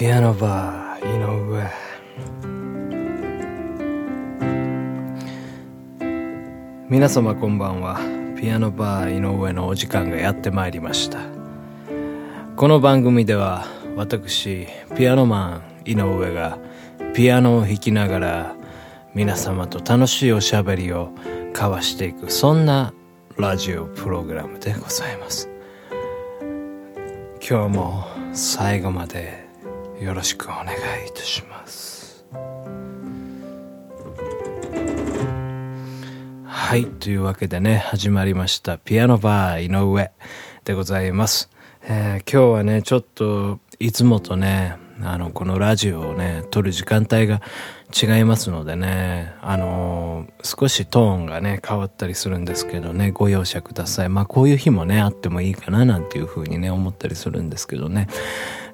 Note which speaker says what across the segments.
Speaker 1: ピアノバー井上。皆様こんばんは。ピアノバー井上のお時間がやってまいりました。この番組では私ピアノマン井上がピアノを弾きながら皆様と楽しいおしゃべりを交わしていくそんなラジオプログラムでございます。今日も最後までよろしくお願いいたします。はいというわけでね始まりました。ピアノバー井上でございます、えー、今日はねちょっといつもとねあのこのラジオをね撮る時間帯が違いますのでね、あのー、少しトーンがね、変わったりするんですけどね、ご容赦ください。まあこういう日もね、あってもいいかななんていうふうにね、思ったりするんですけどね。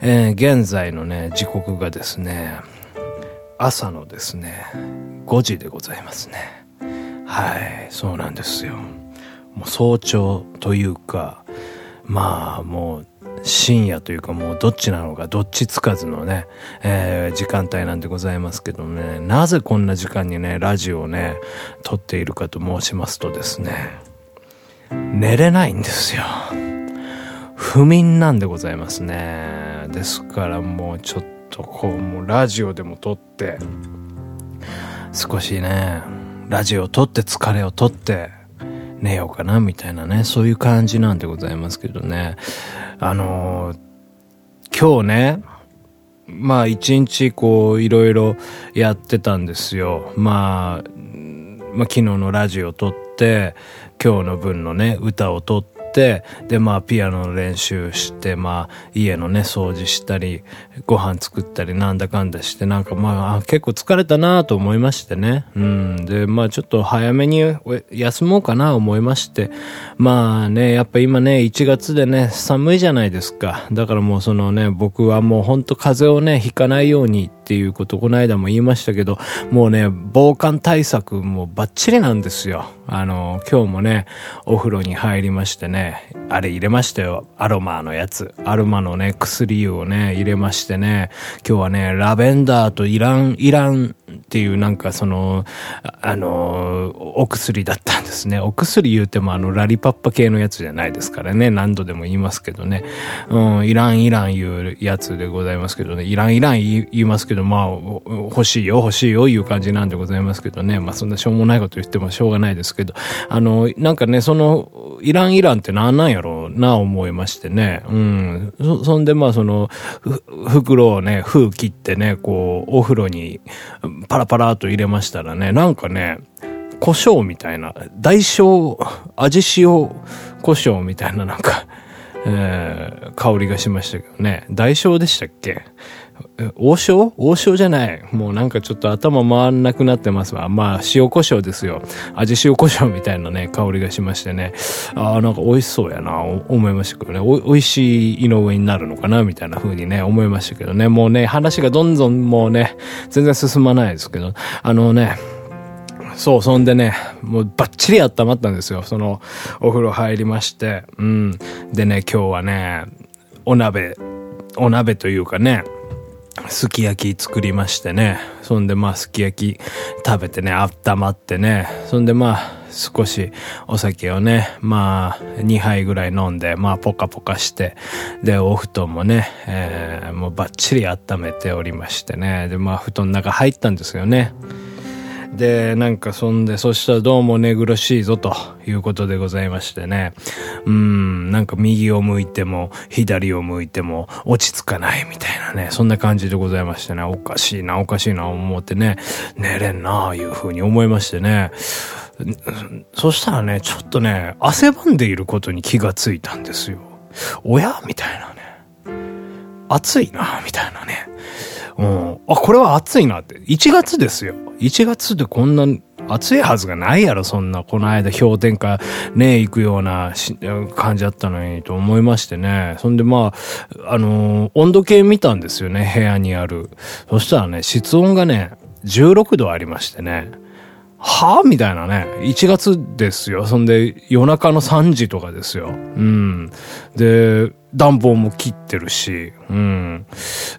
Speaker 1: えー、現在のね、時刻がですね、朝のですね、5時でございますね。はい、そうなんですよ。もう早朝というか、まあもう深夜というかもうどっちなのかどっちつかずのね、えー、時間帯なんでございますけどね、なぜこんな時間にね、ラジオをね、撮っているかと申しますとですね、寝れないんですよ。不眠なんでございますね。ですからもうちょっとこう、もうラジオでも撮って、少しね、ラジオを撮って疲れを撮って、寝ようかなみたいなね、そういう感じなんでございますけどね。あの、今日ね、まあ一日こういろいろやってたんですよ。まあ、まあ昨日のラジオ撮って、今日の分のね、歌を撮っ、て、で、まあ、ピアノの練習して、まあ、家のね、掃除したり、ご飯作ったり、なんだかんだして、なんかまあ、結構疲れたなと思いましてね。うん。で、まあ、ちょっと早めに休もうかな思いまして。まあね、やっぱ今ね、1月でね、寒いじゃないですか。だからもうそのね、僕はもうほんと風邪をね、ひかないようにっていうこと、この間も言いましたけど、もうね、防寒対策もバッチリなんですよ。あの、今日もね、お風呂に入りましてね、あれ入れましたよ。アロマのやつ。アロマのね、薬をね、入れましてね、今日はね、ラベンダーとイラン、イランっていうなんかその、あの、お薬だったんですね。お薬言うてもあの、ラリパッパ系のやつじゃないですからね。何度でも言いますけどね。うん、イラン、イランいうやつでございますけどね。イラン、イラン言いますけど、まあ、欲しいよ、欲しいよ、いう感じなんでございますけどね。まあ、そんなしょうもないこと言ってもしょうがないですけど、あの、なんかね、その、イランイランって何なんやろうな思いましてね。うん。そ、そんでまあその、袋をね、封切ってね、こう、お風呂にパラパラと入れましたらね、なんかね、胡椒みたいな、大小、味塩胡椒みたいななんか、えー、香りがしましたけどね。大小でしたっけ？王将？王将じゃない。もうなんかちょっと頭回んなくなってますわ。まあ、塩胡椒ですよ。味塩胡椒みたいなね、香りがしましてね。ああ、なんか美味しそうやな、思いましたけどね。美味しい井上になるのかな、みたいな風にね、思いましたけどね。もうね、話がどんどんもうね、全然進まないですけど、あのね、そう、そんでね、もうバッチリ温まったんですよ。その、お風呂入りまして。うん。でね、今日はね、お鍋、お鍋というかね、すき焼き作りましてね。そんでまあすき焼き食べてね、温まってね。そんでまあ少しお酒をね、まあ2杯ぐらい飲んで、まあポカポカして、でお布団もね、えー、もうバッチリ温めておりましてね。でまあ布団の中入ったんですよね。で、なんかそんで、そしたらどうも寝苦しいぞということでございましてね。うん、なんか右を向いても、左を向いても落ち着かないみたいなね、そんな感じでございましてね、おかしいな、おかしいな思ってね、寝れんな、いうふうに思いましてね。そしたらね、ちょっとね、汗ばんでいることに気がついたんですよ。おや？みたいなね。暑いな、みたいなね。うん。あ、これは暑いなって。1月ですよ。1月でこんな暑いはずがないやろ、そんな。この間氷点下ね、行くような感じだったのにと思いましてね。そんでまあ、あのー、温度計見たんですよね、部屋にある。そしたらね、室温がね、16度ありましてね。は？みたいなね。1月ですよ。そんで、夜中の3時とかですよ。うん。で、暖房も切ってるし、うん。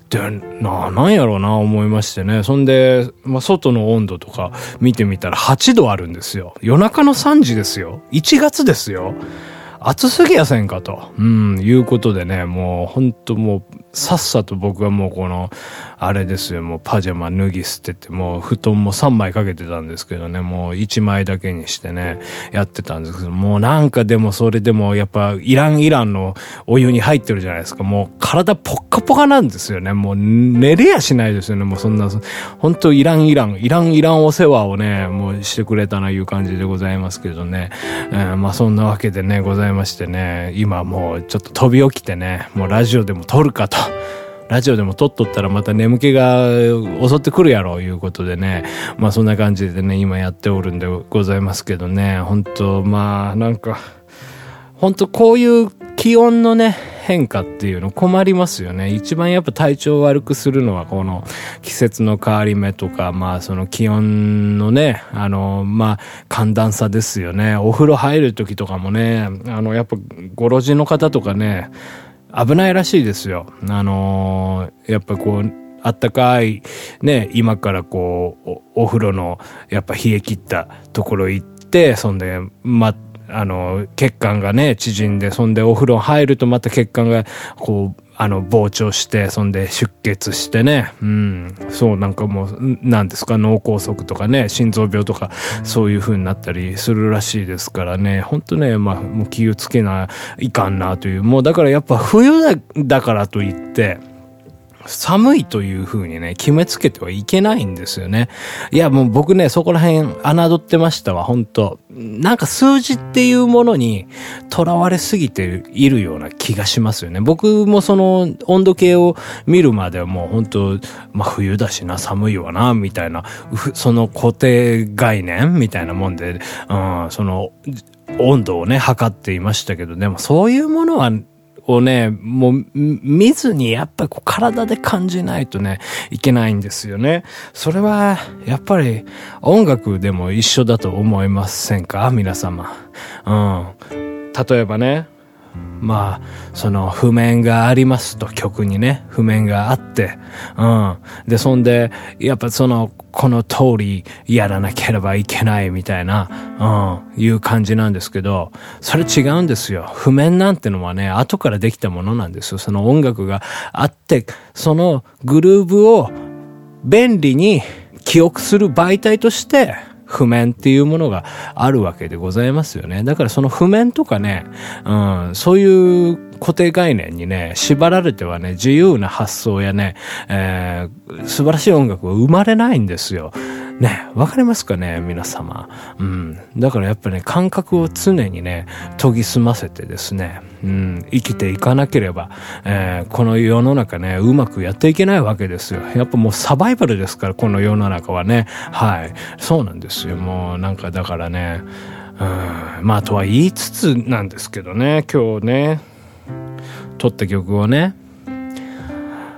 Speaker 1: で、な、なんやろうな、思いましてね。そんで、まあ、外の温度とか見てみたら8度あるんですよ。夜中の3時ですよ。1月ですよ。暑すぎやせんかと、うん、いうことでね、もう本当もう、さっさと僕はもうこの、あれですよ、もうパジャマ脱ぎ捨てて、もう布団も3枚かけてたんですけどね、もう1枚だけにしてね、やってたんですけど、もうなんかでもそれでもやっぱイランイランのお湯に入ってるじゃないですか。もう体ポッカポカなんですよね。もう寝れやしないですよね。もうそんな、本当イランイラン、イランイランお世話をね、もうしてくれたないう感じでございますけどね。えー、まあそんなわけでね、ございましてね、今もうちょっと飛び起きてね、もうラジオでも撮るかと。ラジオでも撮っとったらまた眠気が襲ってくるやろういうことでね。まあそんな感じでね、今やっておるんでございますけどね。本当まあなんか、本当こういう気温のね、変化っていうの困りますよね。一番やっぱ体調悪くするのはこの季節の変わり目とか、まあその気温のね、あの、まあ寒暖差ですよね。お風呂入る時とかもね、あのやっぱご老人の方とかね、危ないらしいですよ。あのー、やっぱこう、あったかい、ね、今からこうお、お風呂の、やっぱ冷え切ったところ行って、そんで、ま、あの、血管がね、縮んで、そんでお風呂入るとまた血管が、こう、あの、膨張して、そんで出血してね、うん、そう、なんかもう、なんですか、脳梗塞とかね、心臓病とか、そういう風になったりするらしいですからね、ほんとね、まあ、もう気をつけないかんなという、もうだからやっぱ冬だだからといって、寒いという風にね、決めつけてはいけないんですよね。いや、もう僕ね、そこら辺侮ってましたわ、本当なんか数字っていうものに囚われすぎているような気がしますよね。僕もその温度計を見るまではもう本当まあ冬だしな、寒いわな、みたいな、その固定概念みたいなもんで、うん、その温度をね、測っていましたけど、でもそういうものはをね、もう見ずにやっぱりこう体で感じないとね、いけないんですよね。それはやっぱり音楽でも一緒だと思いませんか？皆様。うん。例えばね、まあ、その譜面がありますと、曲にね、譜面があって、うん。で、そんで、やっぱその、この通りやらなければいけないみたいな、うん、いう感じなんですけど、それ違うんですよ。譜面なんてのはね、後からできたものなんですよ。その音楽があって、そのグルーブを便利に記憶する媒体として、譜面っていうものがあるわけでございますよね。だからその譜面とかね、うん、そういう固定概念にね、縛られてはね、自由な発想やね、えー、素晴らしい音楽は生まれないんですよ。ね、わかりますかね皆様。うん。だからやっぱね、感覚を常にね、研ぎ澄ませてですね、うん、生きていかなければ、えー、この世の中ね、うまくやっていけないわけですよ。やっぱもうサバイバルですから、この世の中はね。はい。そうなんですよ。もうなんかだからね、うん、まあとは言いつつなんですけどね、今日ね、撮った曲をね、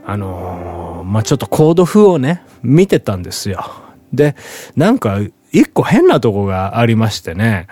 Speaker 1: あのー、まあちょっとコード譜をね、見てたんですよ。で、なんか、一個変なとこがありましてね、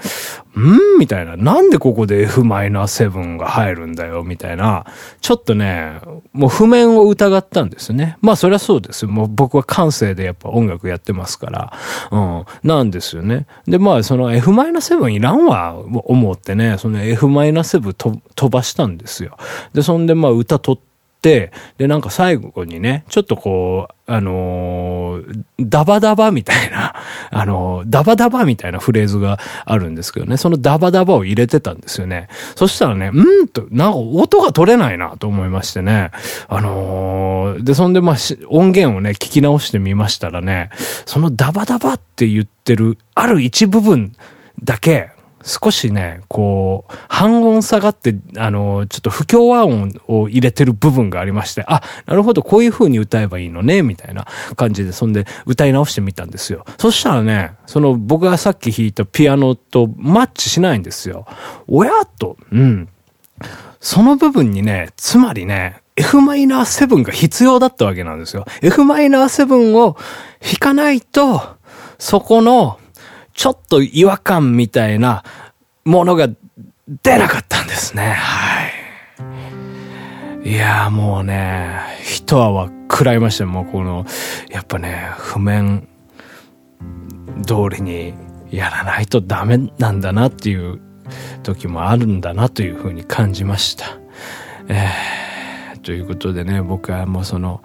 Speaker 1: ん？みたいな。なんでここで F マイナー7が入るんだよ？みたいな。ちょっとね、もう譜面を疑ったんですね。まあそりゃそうです。もう僕は感性でやっぱ音楽やってますから。うん。なんですよね。で、まあその F マイナー7いらんわ、思ってね、その F マイナー7飛ばしたんですよ。で、そんでまあ歌取って、で、なんか最後にね、ちょっとこう、あのー、ダバダバみたいな、あのー、ダバダバみたいなフレーズがあるんですけどね、そのダバダバを入れてたんですよね。そしたらね、うんと、なんか音が取れないなと思いましてね、あのー、で、そんでまあ、音源をね、聞き直してみましたらね、そのダバダバって言ってる、ある一部分だけ、少しね、こう、半音下がって、あの、ちょっと不協和音を入れてる部分がありまして、あ、なるほど、こういう風に歌えばいいのね、みたいな感じで、そんで歌い直してみたんですよ。そしたらね、その僕がさっき弾いたピアノとマッチしないんですよ。おやと、うん。その部分にね、つまりね、F-7 が必要だったわけなんですよ。F-7 を弾かないと、そこのちょっと違和感みたいなものが出なかったんですね。はい。いやもうね、一泡食らいましたもうこの、やっぱね、譜面通りにやらないとダメなんだなっていう時もあるんだなというふうに感じました。えー、ということでね、僕はもうその、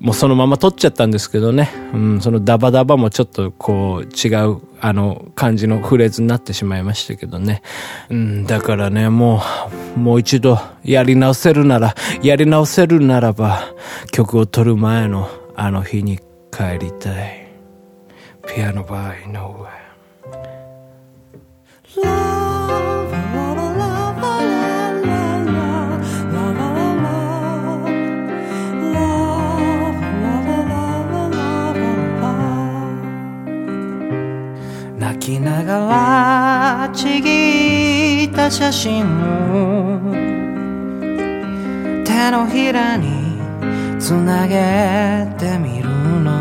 Speaker 1: もうそのまま撮っちゃったんですけどね、うん、そのダバダバもちょっとこう違うあの感じのフレーズになってしまいましたけどね。うん、だからね、もう、もう一度やり直せるなら、やり直せるならば、曲を撮る前のあの日に帰りたい。ピアノバー井上。ちぎった写真を手のひらにつなげてみるの。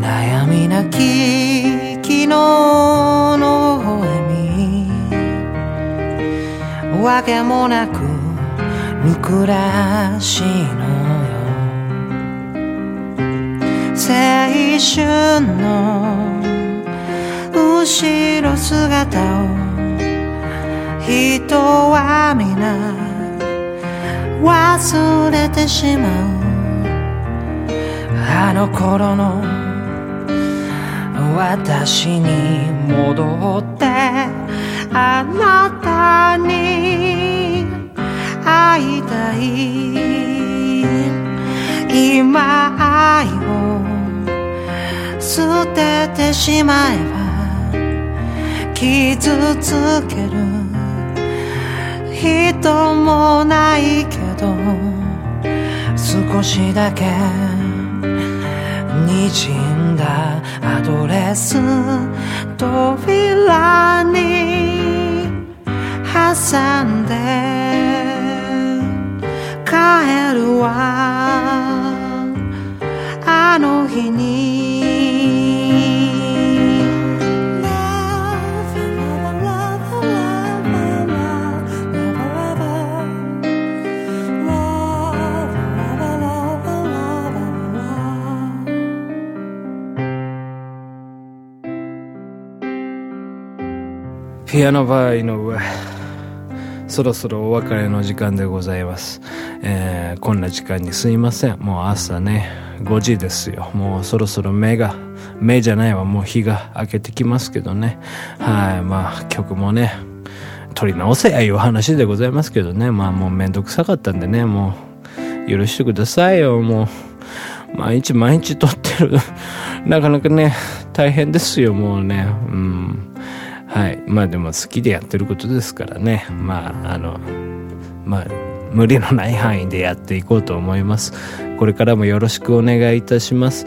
Speaker 1: 悩みなき昨日の微笑みわけもなくぬくらしいのよ。青春の後ろ姿を人は皆忘れてしまうあの頃の私に戻ってあなたに会いたい今愛を捨ててしまえば傷つける。人もないけど少しだけ。滲んだ。アドレス。扉に。挟んで。帰るわ。あの日に。ピアノバー井上そろそろお別れの時間でございます、えー、こんな時間にすいません。もう朝ね5時ですよ。もうそろそろ目が目じゃないわ。もう日が明けてきますけどね。はい。まあ曲もね撮り直せやいう話でございますけどね。まあもうめんどくさかったんでね。もう許してくださいよ。もう毎日毎日撮ってる。なかなかね大変ですよ。もうね。うん。はい。まあでも好きでやってることですからね。まあ、あの、まあ、無理のない範囲でやっていこうと思います。これからもよろしくお願いいたします。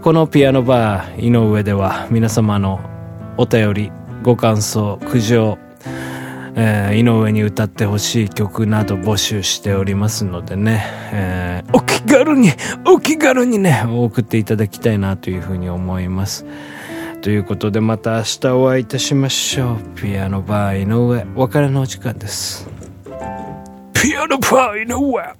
Speaker 1: このピアノバー井上では皆様のお便り、ご感想、苦情、えー、井上に歌ってほしい曲など募集しておりますのでね、えー、お気軽に、お気軽にね、送っていただきたいなというふうに思います。ということでまた明日お会いいたしましょう。ピアノバー井上、別れのお時間です。ピアノバー井上